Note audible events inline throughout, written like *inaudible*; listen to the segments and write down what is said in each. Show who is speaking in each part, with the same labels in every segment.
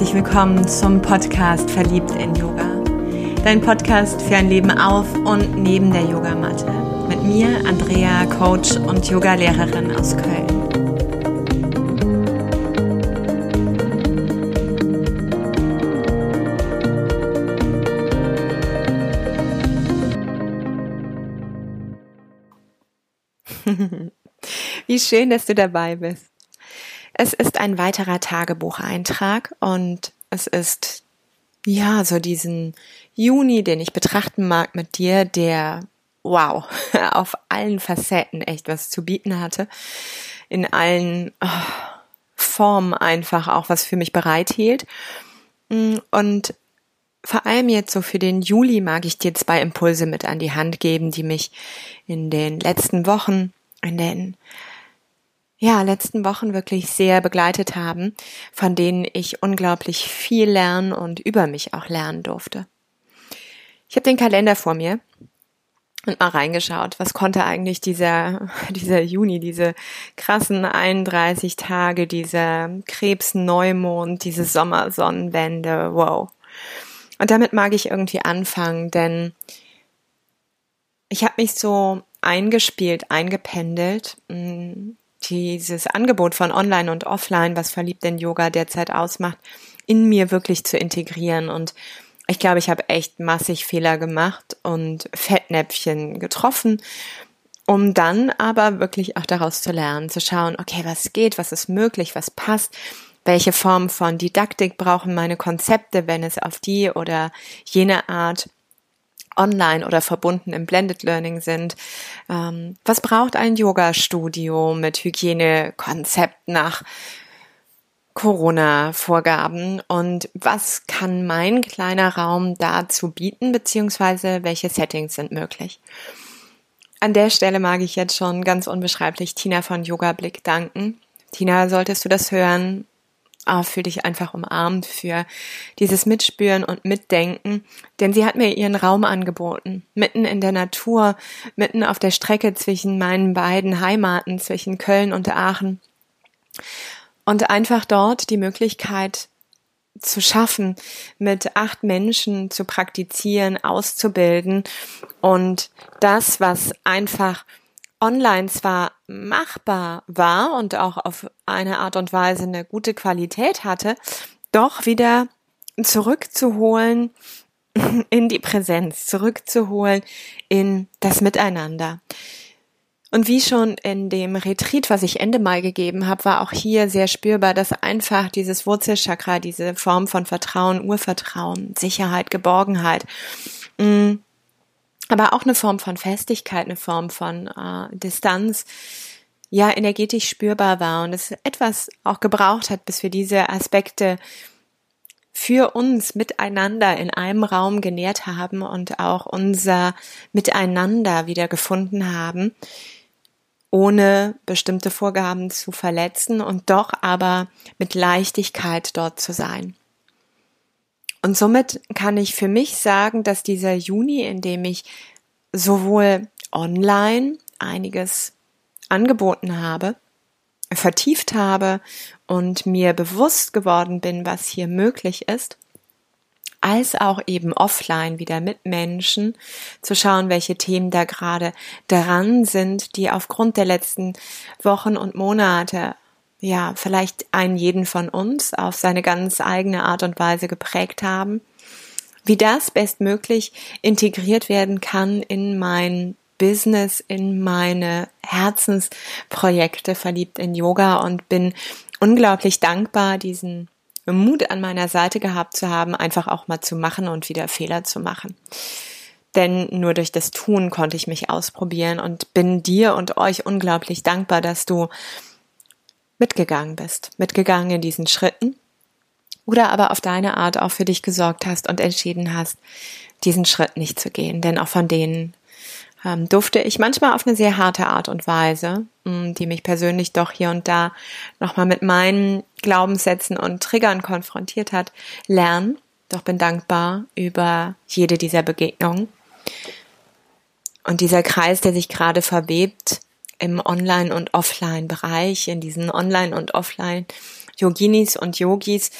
Speaker 1: herzlich willkommen zum Podcast Verliebt in Yoga. Dein Podcast für ein Leben auf und neben der Yogamatte. Mit mir, Andrea, Coach und Yogalehrerin aus Köln. *laughs* Wie schön, dass du dabei bist. Es ist ein weiterer Tagebucheintrag und es ist ja so diesen Juni, den ich betrachten mag mit dir, der wow, *laughs* auf allen Facetten echt was zu bieten hatte. In allen oh, Formen einfach auch was für mich bereithielt. Und vor allem jetzt so für den Juli mag ich dir zwei Impulse mit an die Hand geben, die mich in den letzten Wochen, in den ja, letzten Wochen wirklich sehr begleitet haben, von denen ich unglaublich viel lernen und über mich auch lernen durfte. Ich habe den Kalender vor mir und mal reingeschaut, was konnte eigentlich dieser, *laughs* dieser Juni, diese krassen 31 Tage, dieser Krebsneumond, diese Sommersonnenwende, wow. Und damit mag ich irgendwie anfangen, denn ich habe mich so eingespielt, eingependelt, mm, dieses Angebot von Online und Offline, was verliebt in Yoga derzeit ausmacht, in mir wirklich zu integrieren. Und ich glaube, ich habe echt massig Fehler gemacht und Fettnäpfchen getroffen, um dann aber wirklich auch daraus zu lernen, zu schauen, okay, was geht, was ist möglich, was passt, welche Form von Didaktik brauchen meine Konzepte, wenn es auf die oder jene Art online oder verbunden im Blended Learning sind. Ähm, was braucht ein Yoga-Studio mit Hygienekonzept nach Corona-Vorgaben und was kann mein kleiner Raum dazu bieten, beziehungsweise welche Settings sind möglich? An der Stelle mag ich jetzt schon ganz unbeschreiblich Tina von Yoga Blick danken. Tina, solltest du das hören, oh, fühl dich einfach umarmt für dieses Mitspüren und Mitdenken, denn sie hat mir ihren Raum angeboten, mitten in der Natur, mitten auf der Strecke zwischen meinen beiden Heimaten, zwischen Köln und Aachen. Und einfach dort die Möglichkeit zu schaffen, mit acht Menschen zu praktizieren, auszubilden. Und das, was einfach online zwar machbar war und auch auf eine Art und Weise eine gute Qualität hatte, doch wieder zurückzuholen *laughs* in die Präsenz, zurückzuholen in das Miteinander. Und wie schon in dem Retreat, was ich Ende Mai gegeben habe, war auch hier sehr spürbar, dass einfach dieses Wurzelchakra, diese Form von Vertrauen, Urvertrauen, Sicherheit, Geborgenheit, mh, mm, aber auch eine Form von Festigkeit, eine Form von äh, Distanz, ja, energetisch spürbar war und es etwas auch gebraucht hat, bis wir diese Aspekte für uns miteinander in einem Raum genährt haben und auch unser Miteinander wieder gefunden haben, ohne bestimmte Vorgaben zu verletzen und doch aber mit Leichtigkeit dort zu sein. Und somit kann ich für mich sagen, dass dieser Juni, in dem ich sowohl online einiges angeboten habe, vertieft habe und mir bewusst geworden bin, was hier möglich ist, als auch eben offline wieder mit Menschen zu schauen, welche Themen da gerade dran sind, die aufgrund der letzten Wochen und Monate ja, vielleicht einen jeden von uns auf seine ganz eigene Art und Weise geprägt haben, wie das bestmöglich integriert werden kann in mein Business, in meine Herzensprojekte verliebt in Yoga und bin unglaublich dankbar, diesen Mut an meiner Seite gehabt zu haben, einfach auch mal zu machen und wieder Fehler zu machen. Denn nur durch das Tun konnte ich mich ausprobieren und bin dir und euch unglaublich dankbar, dass du mitgegangen bist, mitgegangen in diesen Schritten oder aber auf deine Art auch für dich gesorgt hast und entschieden hast, diesen Schritt nicht zu gehen. Denn auch von denen ähm, durfte ich manchmal auf eine sehr harte Art und Weise, mh, mm, die mich persönlich doch hier und da nochmal mit meinen Glaubenssätzen und Triggern konfrontiert hat, lernen. Doch bin dankbar über jede dieser Begegnungen. Und dieser Kreis, der sich gerade verwebt, im Online- und Offline-Bereich, in diesen Online- und Offline-Yoginis und Yogis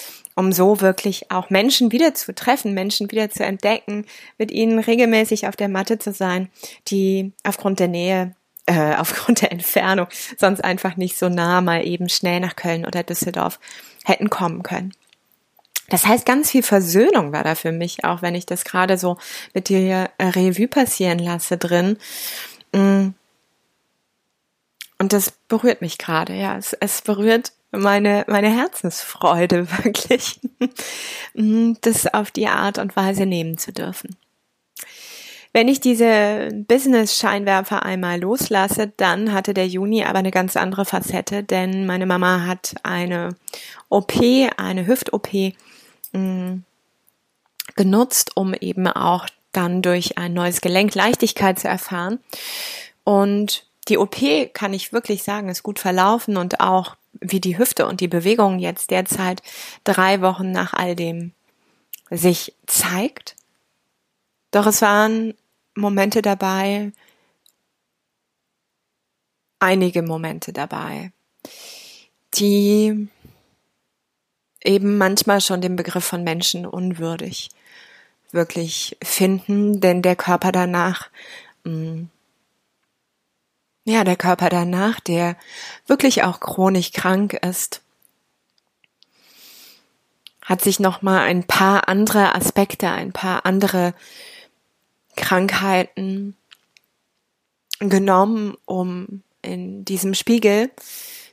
Speaker 1: um so wirklich auch Menschen wieder zu treffen, Menschen wieder zu entdecken, mit ihnen regelmäßig auf der Matte zu sein, die aufgrund der Nähe, äh, *laughs* aufgrund der Entfernung sonst einfach nicht so nah mal eben schnell nach Köln oder Düsseldorf hätten kommen können. Das heißt, ganz viel Versöhnung war da für mich, auch wenn ich das gerade so mit dir äh, Revue passieren lasse drin. Und das berührt mich gerade, ja. Es, es berührt meine, meine Herzensfreude *laughs* wirklich, das auf die Art und Weise nehmen zu dürfen. Wenn ich diese Business-Scheinwerfer einmal loslasse, dann hatte der Juni aber eine ganz andere Facette, denn meine Mama hat eine OP, eine Hüft-OP mm, genutzt, um eben auch dann durch ein neues Gelenk Leichtigkeit zu erfahren. Und die OP, kann ich wirklich sagen, ist gut verlaufen und auch wie die Hüfte und die Bewegung jetzt derzeit drei Wochen nach all dem sich zeigt. Doch es waren Momente dabei, einige Momente dabei, die eben manchmal schon den Begriff von Menschen unwürdig wirklich finden, denn der Körper danach mh, mm, ja, der Körper danach, der wirklich auch chronisch krank ist, hat sich noch mal ein paar andere Aspekte, ein paar andere Krankheiten genommen, um in diesem Spiegel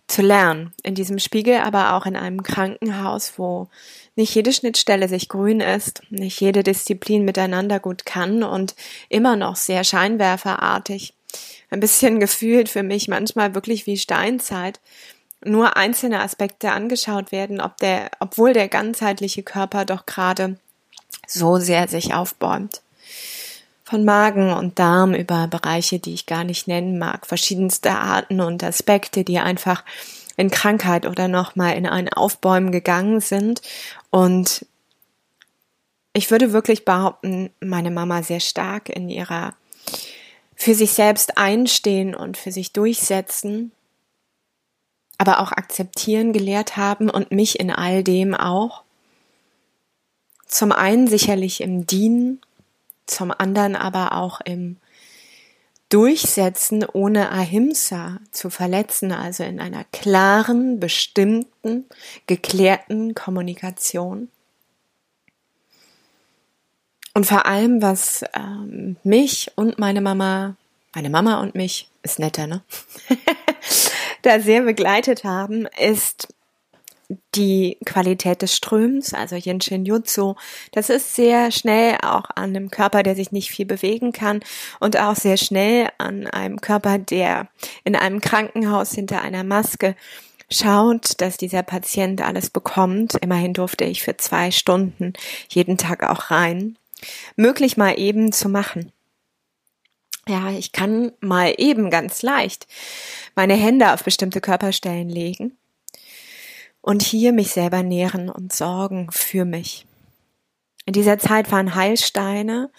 Speaker 1: zu lernen. In diesem Spiegel, aber auch in einem Krankenhaus, wo nicht jede Schnittstelle sich grün ist, nicht jede Disziplin miteinander gut kann und immer noch sehr scheinwerferartig ein bisschen gefühlt für mich manchmal wirklich wie Steinzeit nur einzelne Aspekte angeschaut werden, ob der, obwohl der ganzheitliche Körper doch gerade so sehr sich aufbäumt. Von Magen und Darm über Bereiche, die ich gar nicht nennen mag, verschiedenste Arten und Aspekte, die einfach in Krankheit oder nochmal in ein Aufbäumen gegangen sind. Und ich würde wirklich behaupten, meine Mama sehr stark in ihrer für sich selbst einstehen und für sich durchsetzen, aber auch akzeptieren gelehrt haben und mich in all dem auch. Zum einen sicherlich im Dienen, zum anderen aber auch im Durchsetzen ohne Ahimsa zu verletzen, also in einer klaren, bestimmten, geklärten Kommunikation. Und vor allem, was ähm, mich und meine Mama, meine Mama und mich, ist netter, ne? *laughs* da sehr begleitet haben, ist die Qualität des Ströms, also Yin Shin Jutsu. Das ist sehr schnell auch an einem Körper, der sich nicht viel bewegen kann und auch sehr schnell an einem Körper, der in einem Krankenhaus hinter einer Maske schaut, dass dieser Patient alles bekommt. Immerhin durfte ich für zwei Stunden jeden Tag auch rein möglich mal eben zu machen. Ja, ich kann mal eben ganz leicht meine Hände auf bestimmte Körperstellen legen und hier mich selber nähren und sorgen für mich. In dieser Zeit waren Heilsteine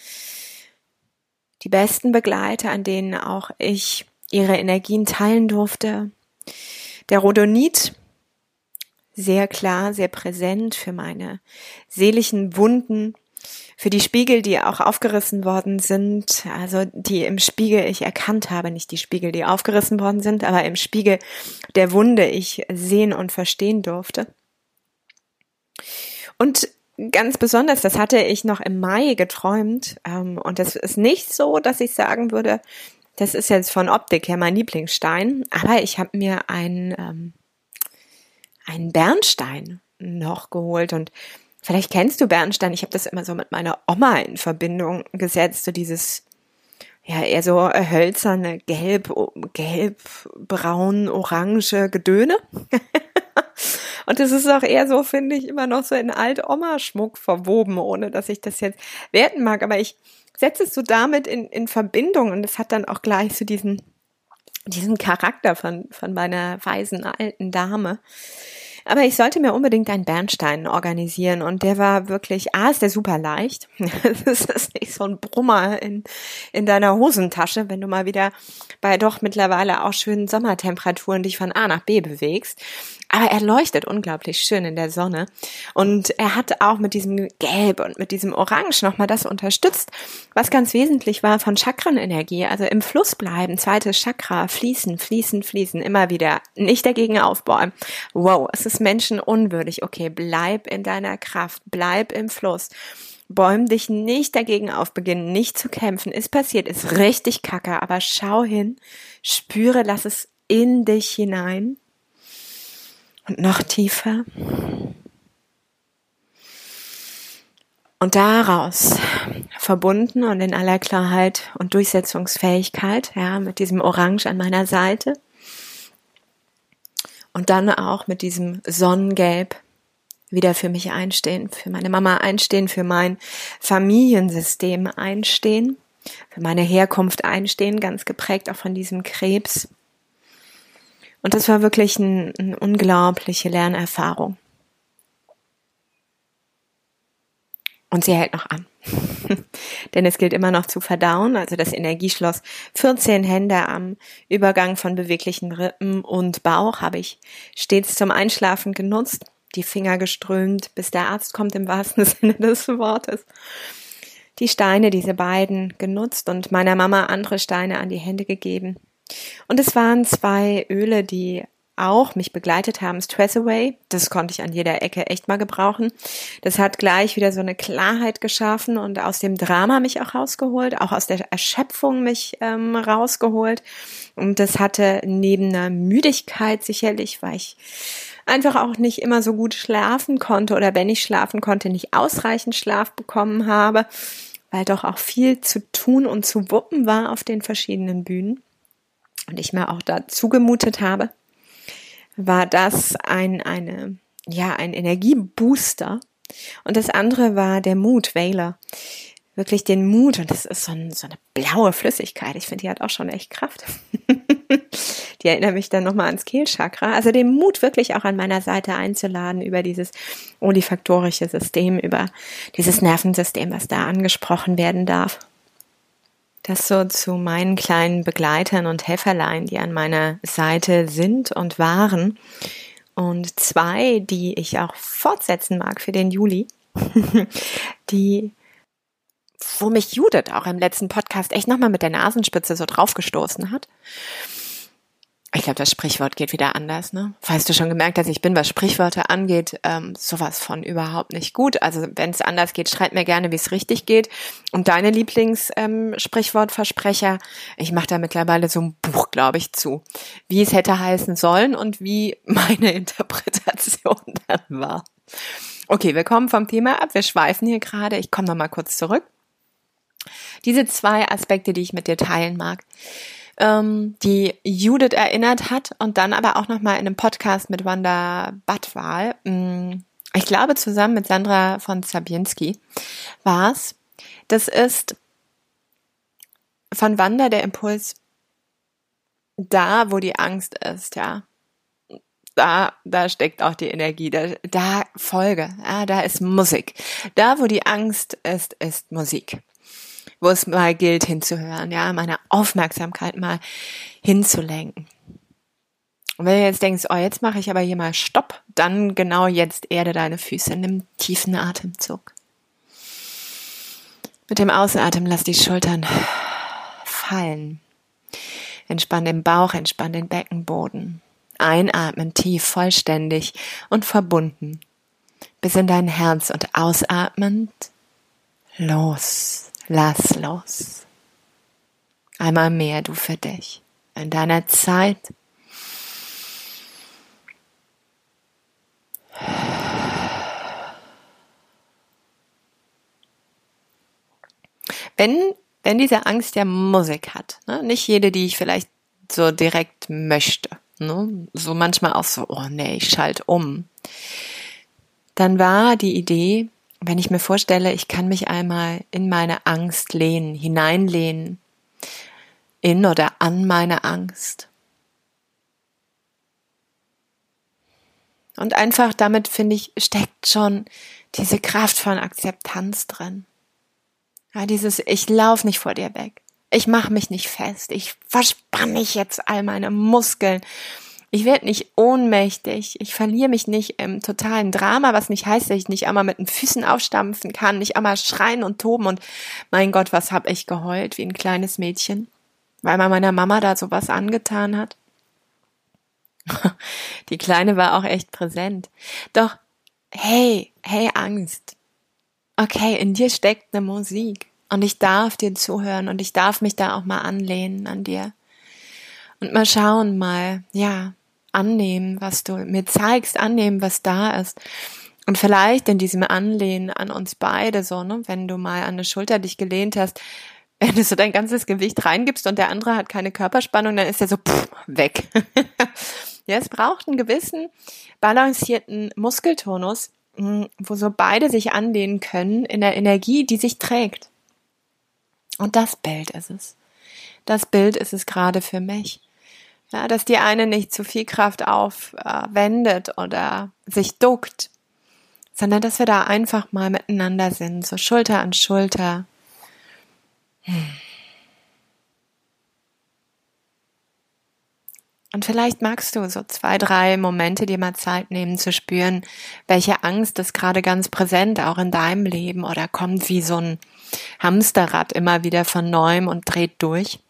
Speaker 1: die besten Begleiter, an denen auch ich ihre Energien teilen durfte. Der Rhodonit, sehr klar, sehr präsent für meine seelischen Wunden, für die Spiegel, die auch aufgerissen worden sind, also die im Spiegel ich erkannt habe, nicht die Spiegel, die aufgerissen worden sind, aber im Spiegel der Wunde ich sehen und verstehen durfte. Und ganz besonders, das hatte ich noch im Mai geträumt, ähm, und das ist nicht so, dass ich sagen würde, das ist jetzt von Optik her mein Lieblingsstein, aber ich habe mir einen, ähm, einen Bernstein noch geholt und Vielleicht kennst du Bernstein. Ich habe das immer so mit meiner Oma in Verbindung gesetzt, so dieses ja eher so hölzerne gelb, gelb, braun, orange Gedöne. *laughs* Und das ist auch eher so, finde ich, immer noch so in Alt-Oma-Schmuck verwoben, ohne dass ich das jetzt werten mag. Aber ich setze es so damit in, in Verbindung und es hat dann auch gleich so diesen, diesen Charakter von, von meiner weisen alten Dame. Aber ich sollte mir unbedingt einen Bernstein organisieren und der war wirklich, ah, ist der super leicht. *laughs* das ist nicht so ein Brummer in, in deiner Hosentasche, wenn du mal wieder bei doch mittlerweile auch schönen Sommertemperaturen dich von A nach B bewegst. Aber er leuchtet unglaublich schön in der Sonne. Und er hat auch mit diesem Gelb und mit diesem Orange nochmal das unterstützt, was ganz wesentlich war von Chakranenergie. Also im Fluss bleiben, zweites Chakra, fließen, fließen, fließen, immer wieder. Nicht dagegen aufbäumen. Wow, es ist menschenunwürdig. Okay, bleib in deiner Kraft, bleib im Fluss. Bäum dich nicht dagegen auf, beginn nicht zu kämpfen. Ist passiert, ist richtig kacke, aber schau hin, spüre, lass es in dich hinein und noch tiefer. Und daraus verbunden und in aller Klarheit und Durchsetzungsfähigkeit, ja, mit diesem Orange an meiner Seite und dann auch mit diesem Sonnengelb wieder für mich einstehen, für meine Mama einstehen, für mein Familiensystem einstehen, für meine Herkunft einstehen, ganz geprägt auch von diesem Krebs. Und das war wirklich ein, eine unglaubliche Lernerfahrung. Und sie hält noch an. *laughs* Denn es gilt immer noch zu verdauen, also das Energieschloss 14 Hände am Übergang von beweglichen Rippen und Bauch habe ich stets zum Einschlafen genutzt die Finger geströmt, bis der Arzt kommt im wahrsten *laughs* Sinne des Wortes. Die Steine, diese beiden, genutzt und meiner Mama andere Steine an die Hände gegeben. Und es waren zwei Öle, die auch mich begleitet haben. Stress Away, das konnte ich an jeder Ecke echt mal gebrauchen. Das hat gleich wieder so eine Klarheit geschaffen und aus dem Drama mich auch rausgeholt, auch aus der Erschöpfung mich ähm, rausgeholt. Und das hatte neben einer Müdigkeit sicherlich, weil ich einfach auch nicht immer so gut schlafen konnte oder wenn ich schlafen konnte, nicht ausreichend Schlaf bekommen habe, weil doch auch viel zu tun und zu wuppen war auf den verschiedenen Bühnen und ich mir auch da zugemutet habe, war das ein, eine, ja, ein Energiebooster. Und das andere war der Mut, Wähler wirklich den Mut, und das ist so, ein, so eine blaue Flüssigkeit, ich finde, die hat auch schon echt Kraft. *laughs* die erinnert mich dann nochmal ans Kehlchakra. Also den Mut wirklich auch an meiner Seite einzuladen über dieses olifaktorische System, über dieses Nervensystem, was da angesprochen werden darf. Das so zu meinen kleinen Begleitern und Helferlein, die an meiner Seite sind und waren. Und zwei, die ich auch fortsetzen mag für den Juli, *laughs* die wo mich Judith auch im letzten Podcast echt nochmal mit der Nasenspitze so draufgestoßen hat. Ich glaube, das Sprichwort geht wieder anders, ne? Falls du schon gemerkt hast, ich bin, was Sprichwörter angeht, ähm, sowas von überhaupt nicht gut. Also wenn es anders geht, schreib mir gerne, wie es richtig geht. Und deine Lieblings-Sprichwortversprecher, ähm, ich mache da mittlerweile so ein Buch, glaube ich, zu, wie es hätte heißen sollen und wie *laughs* meine Interpretation dann war. Okay, wir kommen vom Thema ab. Wir schweifen hier gerade. Ich komme noch mal kurz zurück. Diese zwei Aspekte, die ich mit dir teilen mag, ähm, die Judith erinnert hat und dann aber auch nochmal in einem Podcast mit Wanda Badwal, mm, ich glaube zusammen mit Sandra von Zabienski, war es. Das ist von Wanda der Impuls, da wo die Angst ist, ja. Da, da steckt auch die Energie, da, da Folge, ja, da ist Musik. Da, wo die Angst ist, ist Musik wo es mal gilt hinzuhören, ja, meine Aufmerksamkeit mal hinzulenken. Und wenn du jetzt denkst, oh, jetzt mache ich aber hier mal Stopp, dann genau jetzt erde deine Füße, nimm tiefen Atemzug. Mit dem Ausatmen lass die Schultern fallen. Entspann den Bauch, entspann den Beckenboden. Einatmen tief, vollständig und verbunden. Bis in dein Herz und ausatmend los. Lass los. Einmal mehr du für dich. In deiner Zeit. Wenn, wenn diese Angst ja Musik hat, ne? nicht jede, die ich vielleicht so direkt möchte, ne? so manchmal auch so, oh nee, ich schalte um, dann war die Idee, wenn ich mir vorstelle, ich kann mich einmal in meine Angst lehnen, hineinlehnen, in oder an meine Angst. Und einfach damit, finde ich, steckt schon diese Kraft von Akzeptanz drin. Ja, dieses, ich lauf nicht vor dir weg. Ich mache mich nicht fest. Ich verspanne ich jetzt all meine Muskeln Ich werde nicht ohnmächtig. Ich verliere mich nicht im totalen Drama, was nicht heißt, dass ich nicht einmal mit den Füßen aufstampfen kann, nicht einmal schreien und toben und mein Gott, was hab ich geheult wie ein kleines Mädchen, weil man meiner Mama da sowas angetan hat. *laughs* Die Kleine war auch echt präsent. Doch, hey, hey Angst. Okay, in dir steckt eine Musik und ich darf dir zuhören und ich darf mich da auch mal anlehnen an dir. Und mal schauen, mal, ja, annehmen, was du mir zeigst, annehmen, was da ist. Und vielleicht in diesem Anlehnen an uns beide so, ne, wenn du mal an eine Schulter dich gelehnt hast, *laughs* wenn du so dein ganzes Gewicht reingibst und der andere hat keine Körperspannung, dann ist er so pff, weg. *laughs* ja, es braucht einen gewissen balancierten Muskeltonus, hm, wo so beide sich anlehnen können in der Energie, die sich trägt. Und das Bild ist es. Das Bild ist es gerade für mich. Ja, dass die eine nicht zu viel Kraft aufwendet äh, oder sich duckt, sondern dass wir da einfach mal miteinander sind, so Schulter an Schulter. Und vielleicht magst du so zwei, drei Momente dir mal Zeit nehmen zu spüren, welche Angst ist gerade ganz präsent auch in deinem Leben oder kommt wie so ein Hamsterrad immer wieder von neuem und dreht durch.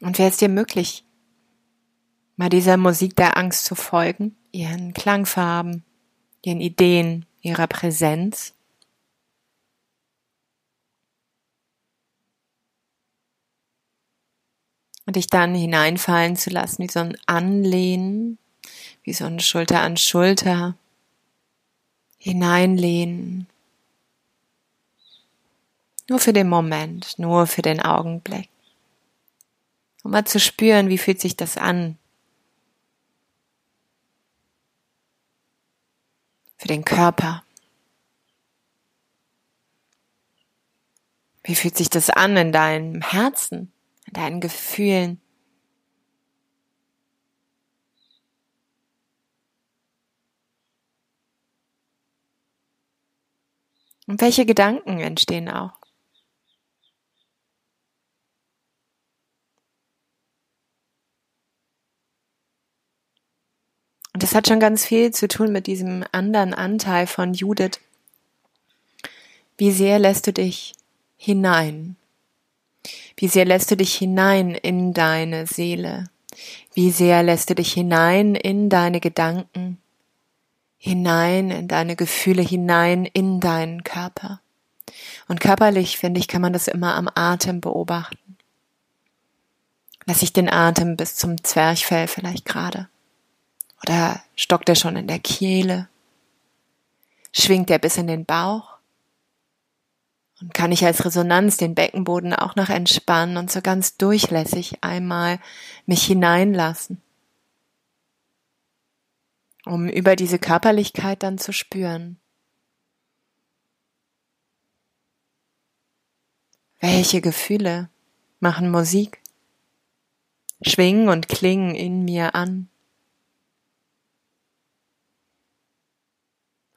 Speaker 1: Und wäre es dir möglich, mal dieser Musik der Angst zu folgen, ihren Klangfarben, ihren Ideen, ihrer Präsenz? Und dich dann hineinfallen zu lassen, wie so ein Anlehnen, wie so ein Schulter an Schulter, hineinlehnen. Nur für den Moment, nur für den Augenblick. Um mal zu spüren, wie fühlt sich das an. Für den Körper. Wie fühlt sich das an in deinem Herzen, in deinen Gefühlen? Und welche Gedanken entstehen auch? Und das hat schon ganz viel zu tun mit diesem anderen Anteil von Judith. Wie sehr lässt du dich hinein? Wie sehr lässt du dich hinein in deine Seele? Wie sehr lässt du dich hinein in deine Gedanken? Hinein in deine Gefühle, hinein in deinen Körper? Und körperlich, finde ich, kann man das immer am Atem beobachten. Lass ich den Atem bis zum Zwerchfell vielleicht gerade. Oder stockt er schon in der Kehle? Schwingt er bis in den Bauch? Und kann ich als Resonanz den Beckenboden auch noch entspannen und so ganz durchlässig einmal mich hineinlassen, um über diese Körperlichkeit dann zu spüren. Welche Gefühle machen Musik, schwingen und klingen in mir an?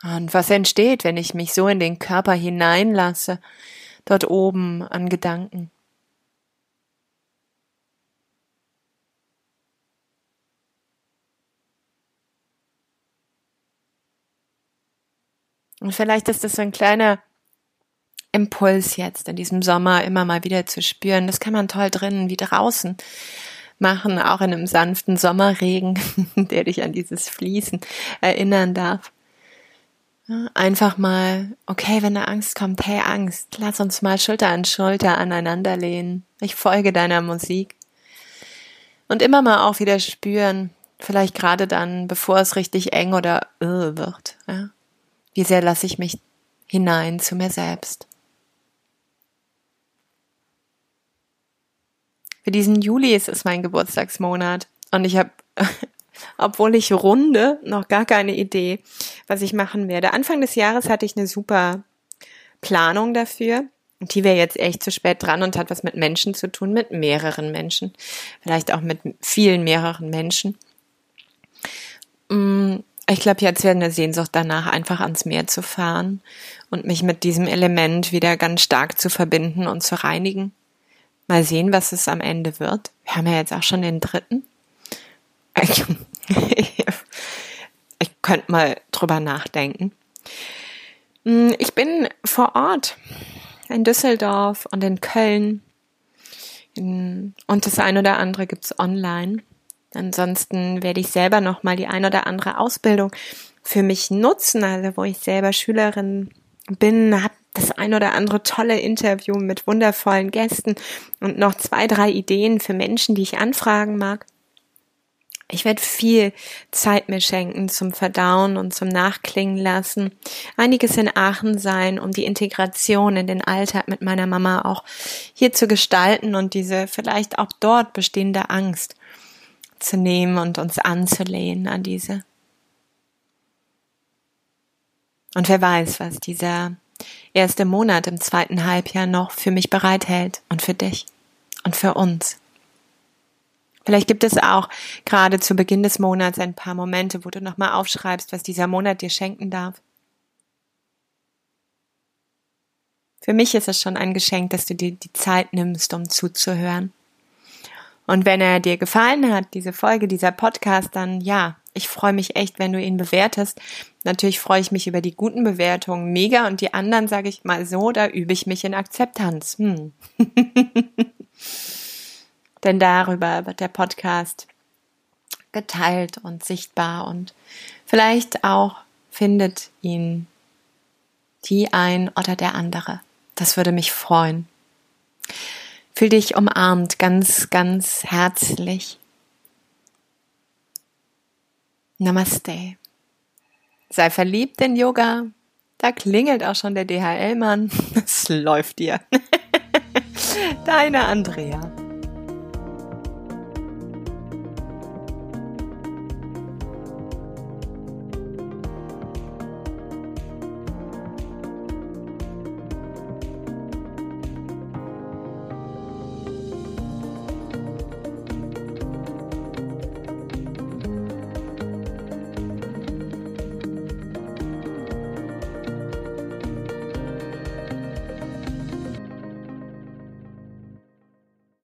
Speaker 1: Und was entsteht, wenn ich mich so in den Körper hineinlasse, dort oben an Gedanken? Und vielleicht ist das so ein kleiner Impuls jetzt in diesem Sommer immer mal wieder zu spüren. Das kann man toll drinnen wie draußen machen, auch in einem sanften Sommerregen, *laughs* der dich an dieses Fließen erinnern darf. Einfach mal, okay, wenn da Angst kommt, hey Angst, lass uns mal Schulter an Schulter aneinander lehnen. Ich folge deiner Musik. Und immer mal auch wieder spüren, vielleicht gerade dann, bevor es richtig eng oder uh, wird. Ja? Wie sehr lasse ich mich hinein zu mir selbst. Für diesen Juli ist es mein Geburtstagsmonat und ich habe obwohl ich runde, noch gar keine Idee, was ich machen werde. Anfang des Jahres hatte ich eine super Planung dafür. Und die wäre jetzt echt zu spät dran und hat was mit Menschen zu tun, mit mehreren Menschen. Vielleicht auch mit vielen mehreren Menschen. Mm, ich glaube, jetzt wäre eine Sehnsucht danach, einfach ans Meer zu fahren und mich mit diesem Element wieder ganz stark zu verbinden und zu reinigen. Mal sehen, was es am Ende wird. Wir haben ja jetzt auch schon den dritten. Ich, *laughs* ich könnte mal drüber nachdenken. Hm, ich bin vor Ort in Düsseldorf und in Köln. Und das ein oder andere gibt's online. Ansonsten werde ich selber noch mal die ein oder andere Ausbildung für mich nutzen, also wo ich selber Schülerin bin, habe das ein oder andere tolle Interview mit wundervollen Gästen und noch zwei, drei Ideen für Menschen, die ich anfragen mag. Ich werde viel Zeit mir schenken zum Verdauen und zum Nachklingen lassen. Einiges in Aachen sein, um die Integration in den Alltag mit meiner Mama auch hier zu gestalten und diese vielleicht auch dort bestehende Angst zu nehmen und uns anzulehnen an diese. Und wer weiß, was dieser erste Monat im zweiten Halbjahr noch für mich bereithält und für dich und für uns. Vielleicht gibt es auch gerade zu Beginn des Monats ein paar Momente, wo du nochmal aufschreibst, was dieser Monat dir schenken darf. Für mich ist es schon ein Geschenk, dass du dir die Zeit nimmst, um zuzuhören. Und wenn er dir gefallen hat, diese Folge, dieser Podcast, dann ja, ich freue mich echt, wenn du ihn bewertest. Natürlich freue ich mich über die guten Bewertungen mega und die anderen sage ich mal so, da übe ich mich in Akzeptanz. Hm. *laughs* Denn darüber wird der Podcast geteilt und sichtbar und vielleicht auch findet ihn die ein oder der andere. Das würde mich freuen. Fühl dich umarmt, ganz, ganz herzlich. Namaste. Sei verliebt in Yoga. Da klingelt auch schon der DHL-Mann. Es *laughs* läuft dir. *laughs* Deine Andrea.